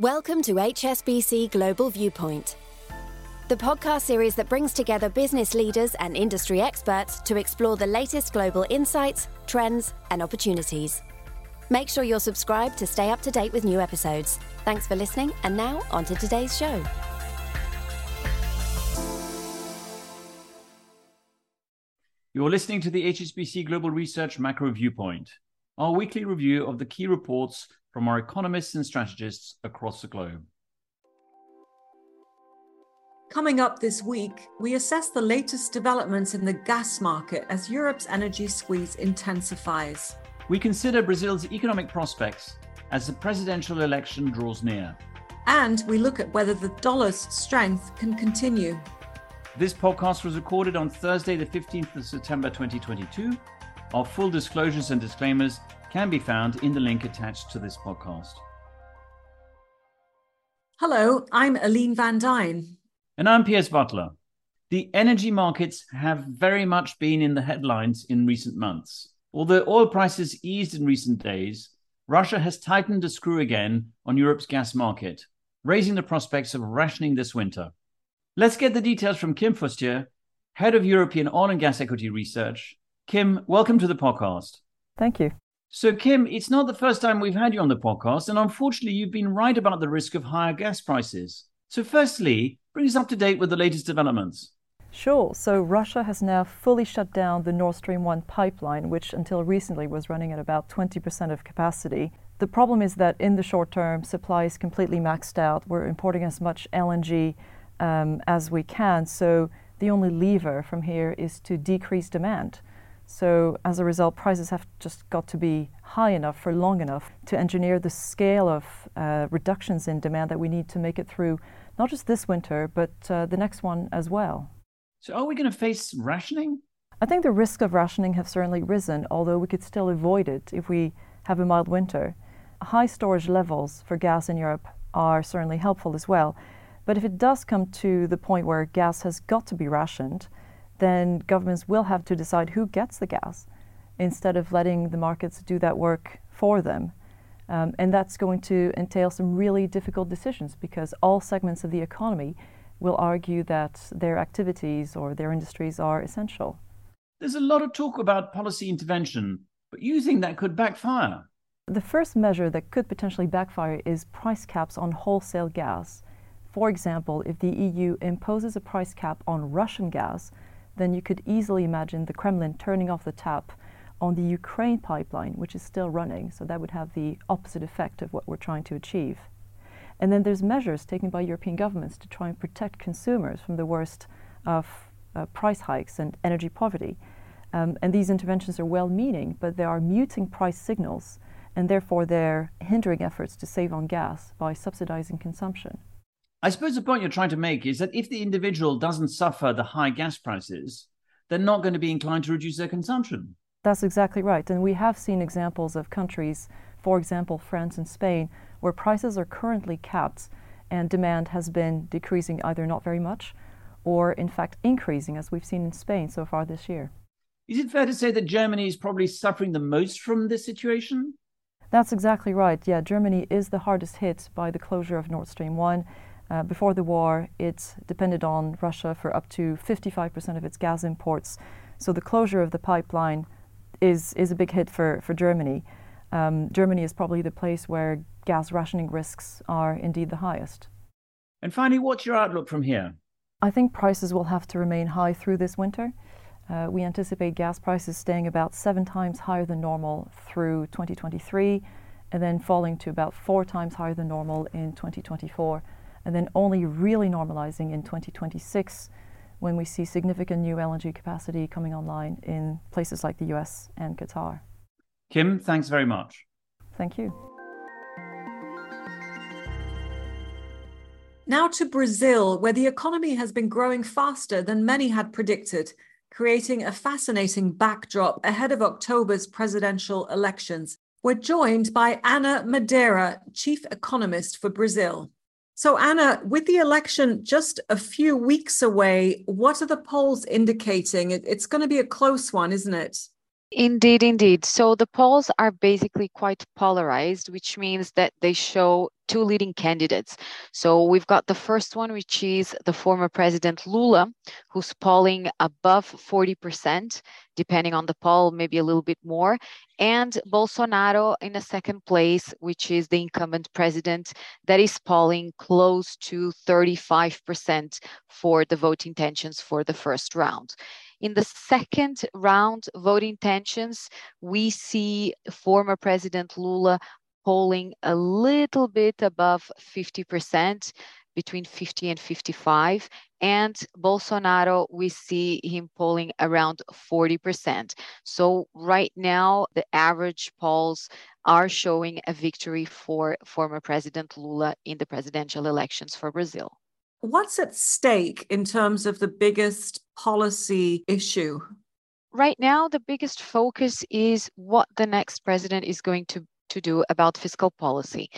Welcome to HSBC Global Viewpoint, the podcast series that brings together business leaders and industry experts to explore the latest global insights, trends, and opportunities. Make sure you're subscribed to stay up to date with new episodes. Thanks for listening, and now on to today's show. You're listening to the HSBC Global Research Macro Viewpoint, our weekly review of the key reports from our economists and strategists across the globe. Coming up this week, we assess the latest developments in the gas market as Europe's energy squeeze intensifies. We consider Brazil's economic prospects as the presidential election draws near. And we look at whether the dollar's strength can continue. This podcast was recorded on Thursday, the 15th of September 2022. Our full disclosures and disclaimers can be found in the link attached to this podcast. Hello, I'm Aline van Dyne. And I'm Piers Butler. The energy markets have very much been in the headlines in recent months. Although oil prices eased in recent days, Russia has tightened the screw again on Europe's gas market, raising the prospects of rationing this winter. Let's get the details from Kim Fustier, Head of European Oil and Gas Equity Research. Kim, welcome to the podcast. Thank you. So, Kim, it's not the first time we've had you on the podcast, and unfortunately, you've been right about the risk of higher gas prices. So, firstly, bring us up to date with the latest developments. Sure. So, Russia has now fully shut down the Nord Stream 1 pipeline, which until recently was running at about 20% of capacity. The problem is that in the short term, supply is completely maxed out. We're importing as much LNG um, as we can. So, the only lever from here is to decrease demand. So as a result, prices have just got to be high enough for long enough to engineer the scale of uh, reductions in demand that we need to make it through not just this winter, but uh, the next one as well. So are we going to face rationing? I think the risk of rationing have certainly risen, although we could still avoid it if we have a mild winter. High storage levels for gas in Europe are certainly helpful as well. But if it does come to the point where gas has got to be rationed, then governments will have to decide who gets the gas instead of letting the markets do that work for them. Um, and that's going to entail some really difficult decisions because all segments of the economy will argue that their activities or their industries are essential. There's a lot of talk about policy intervention, but you think that could backfire? The first measure that could potentially backfire is price caps on wholesale gas. For example, if the EU imposes a price cap on Russian gas, then you could easily imagine the Kremlin turning off the tap on the Ukraine pipeline, which is still running. So that would have the opposite effect of what we're trying to achieve. And then there's measures taken by European governments to try and protect consumers from the worst of uh, price hikes and energy poverty. Um, and these interventions are well meaning, but they are muting price signals, and therefore they're hindering efforts to save on gas by subsidizing consumption. I suppose the point you're trying to make is that if the individual doesn't suffer the high gas prices, they're not going to be inclined to reduce their consumption. That's exactly right. And we have seen examples of countries, for example, France and Spain, where prices are currently capped and demand has been decreasing either not very much or, in fact, increasing, as we've seen in Spain so far this year. Is it fair to say that Germany is probably suffering the most from this situation? That's exactly right. Yeah, Germany is the hardest hit by the closure of Nord Stream 1 uh, before the war, it depended on Russia for up to 55% of its gas imports. So the closure of the pipeline is, is a big hit for, for Germany. Um, Germany is probably the place where gas rationing risks are indeed the highest. And finally, what's your outlook from here? I think prices will have to remain high through this winter. Uh, we anticipate gas prices staying about seven times higher than normal through 2023, and then falling to about four times higher than normal in 2024 and then only really normalizing in 2026 when we see significant new LNG capacity coming online in places like the US and Qatar. Kim, thanks very much. Thank you. Now to Brazil, where the economy has been growing faster than many had predicted, creating a fascinating backdrop ahead of October's presidential elections. We're joined by Ana Madeira, chief economist for Brazil. So, Anna, with the election just a few weeks away, what are the polls indicating? It's going to be a close one, isn't it? Indeed, indeed. So the polls are basically quite polarized, which means that they show two leading candidates. So we've got the first one, which is the former president Lula, who's polling above 40%, depending on the poll, maybe a little bit more, and Bolsonaro in a second place, which is the incumbent president that is polling close to 35% for the vote intentions for the first round. In the second round voting tensions, we see former President Lula polling a little bit above 50%, between 50 and 55. And Bolsonaro, we see him polling around 40%. So right now, the average polls are showing a victory for former President Lula in the presidential elections for Brazil. What's at stake in terms of the biggest policy issue? Right now, the biggest focus is what the next president is going to, to do about fiscal policy.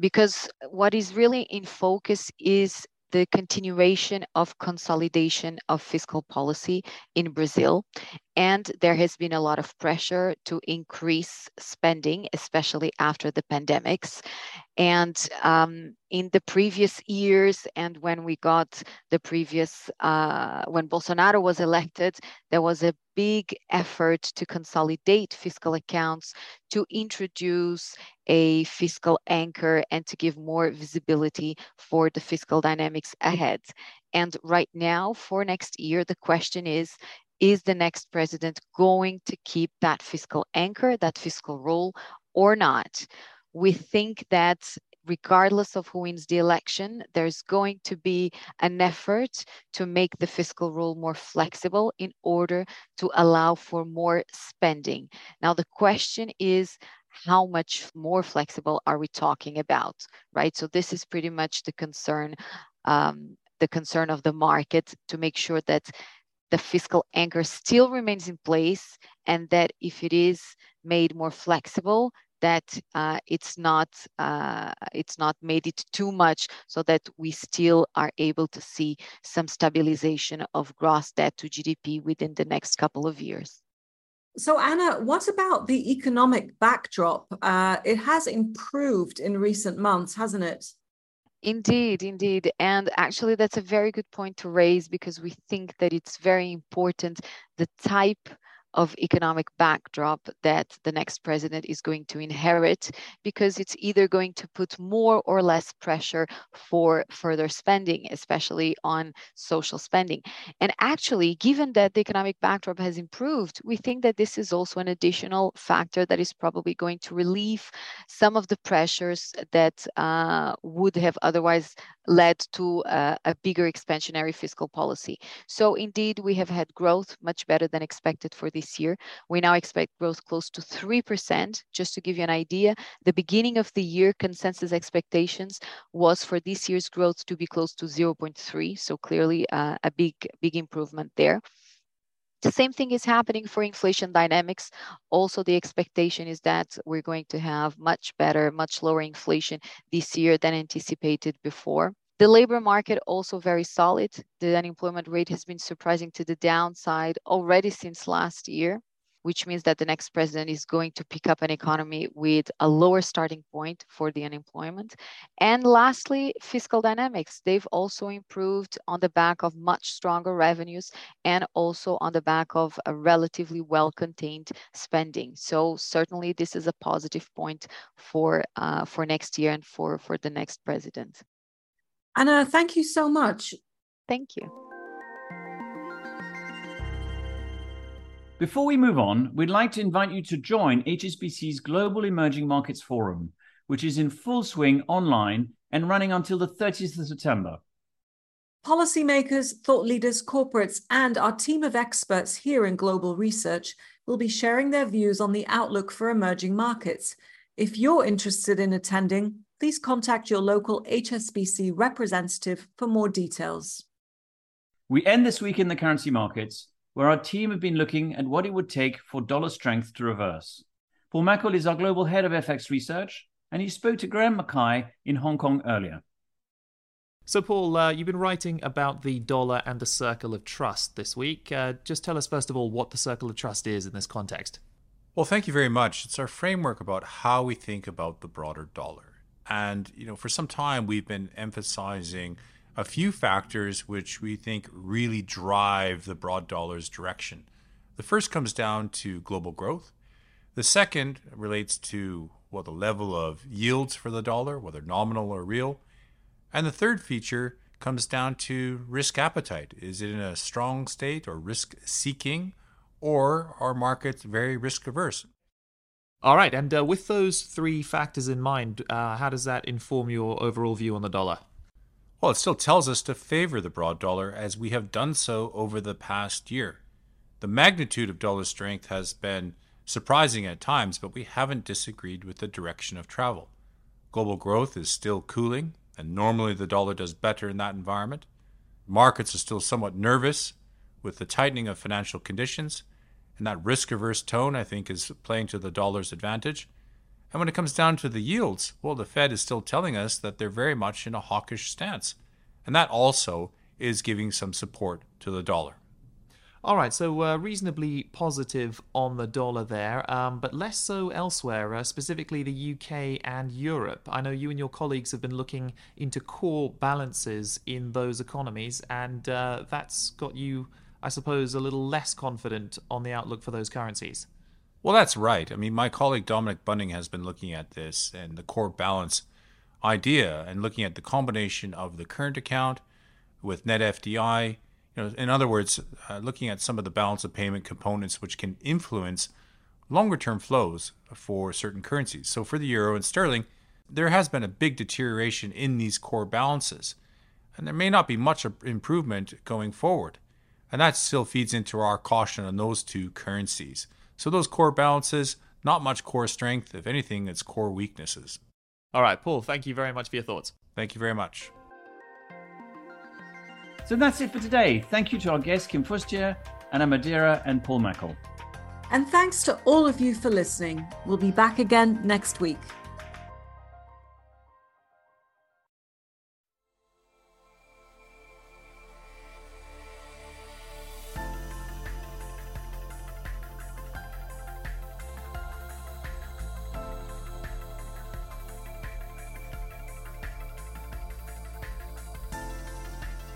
Because what is really in focus is the continuation of consolidation of fiscal policy in Brazil. And there has been a lot of pressure to increase spending, especially after the pandemics. And um, in the previous years, and when we got the previous, uh, when Bolsonaro was elected, there was a big effort to consolidate fiscal accounts, to introduce a fiscal anchor, and to give more visibility for the fiscal dynamics ahead. And right now, for next year, the question is is the next president going to keep that fiscal anchor, that fiscal role, or not? we think that regardless of who wins the election, there's going to be an effort to make the fiscal rule more flexible in order to allow for more spending. Now, the question is, how much more flexible are we talking about, right? So this is pretty much the concern, um, the concern of the market to make sure that the fiscal anchor still remains in place and that if it is made more flexible, that uh, it's not uh, it's not made it too much so that we still are able to see some stabilization of gross debt to GDP within the next couple of years. So, Anna, what about the economic backdrop? Uh, it has improved in recent months, hasn't it? Indeed, indeed. And actually, that's a very good point to raise because we think that it's very important the type of economic backdrop that the next president is going to inherit because it's either going to put more or less pressure for further spending, especially on social spending. And actually, given that the economic backdrop has improved, we think that this is also an additional factor that is probably going to relieve some of the pressures that uh, would have otherwise led to uh, a bigger expansionary fiscal policy. So indeed, we have had growth much better than expected for this year. We now expect growth close to 3%. Just to give you an idea, the beginning of the year consensus expectations was for this year's growth to be close to 0.3. So clearly uh, a big, big improvement there. The same thing is happening for inflation dynamics. Also, the expectation is that we're going to have much better, much lower inflation this year than anticipated before. The labor market also very solid. The unemployment rate has been surprising to the downside already since last year which means that the next president is going to pick up an economy with a lower starting point for the unemployment. And lastly, fiscal dynamics. They've also improved on the back of much stronger revenues and also on the back of a relatively well contained spending. So certainly this is a positive point for uh, for next year and for, for the next president. Anna, thank you so much. Thank you. Before we move on, we'd like to invite you to join HSBC's Global Emerging Markets Forum, which is in full swing online and running until the 30th of September. Policymakers, thought leaders, corporates, and our team of experts here in global research will be sharing their views on the outlook for emerging markets. If you're interested in attending, please contact your local HSBC representative for more details. We end this week in the currency markets where our team have been looking at what it would take for dollar strength to reverse. Paul Mackel is our global head of FX research, and he spoke to Graham Mackay in Hong Kong earlier. So, Paul, uh, you've been writing about the dollar and the circle of trust this week. Uh, just tell us, first of all, what the circle of trust is in this context. Well, thank you very much. It's our framework about how we think about the broader dollar. And, you know, for some time, we've been emphasizing a few factors which we think really drive the broad dollar's direction. The first comes down to global growth. The second relates to well, the level of yields for the dollar, whether nominal or real. And the third feature comes down to risk appetite. Is it in a strong state or risk seeking, or are markets very risk averse? All right, and uh, with those three factors in mind, uh, how does that inform your overall view on the dollar? Well, it still tells us to favor the broad dollar as we have done so over the past year. The magnitude of dollar strength has been surprising at times, but we haven't disagreed with the direction of travel. Global growth is still cooling, and normally the dollar does better in that environment. Markets are still somewhat nervous with the tightening of financial conditions, and that risk averse tone, I think, is playing to the dollar's advantage. And when it comes down to the yields, well, the Fed is still telling us that they're very much in a hawkish stance. And that also is giving some support to the dollar. All right, so uh, reasonably positive on the dollar there, um, but less so elsewhere, uh, specifically the UK and Europe. I know you and your colleagues have been looking into core balances in those economies, and uh, that's got you, I suppose, a little less confident on the outlook for those currencies. Well, that's right. I mean, my colleague Dominic Bunning has been looking at this and the core balance idea and looking at the combination of the current account with net FDI you know, in other words, uh, looking at some of the balance of payment components which can influence longer term flows for certain currencies. So for the euro and sterling, there has been a big deterioration in these core balances. And there may not be much improvement going forward. And that still feeds into our caution on those two currencies. So those core balances, not much core strength. If anything, it's core weaknesses. All right, Paul, thank you very much for your thoughts. Thank you very much. So that's it for today. Thank you to our guests, Kim Fustier, Anna Madeira, and Paul Mackel. And thanks to all of you for listening. We'll be back again next week.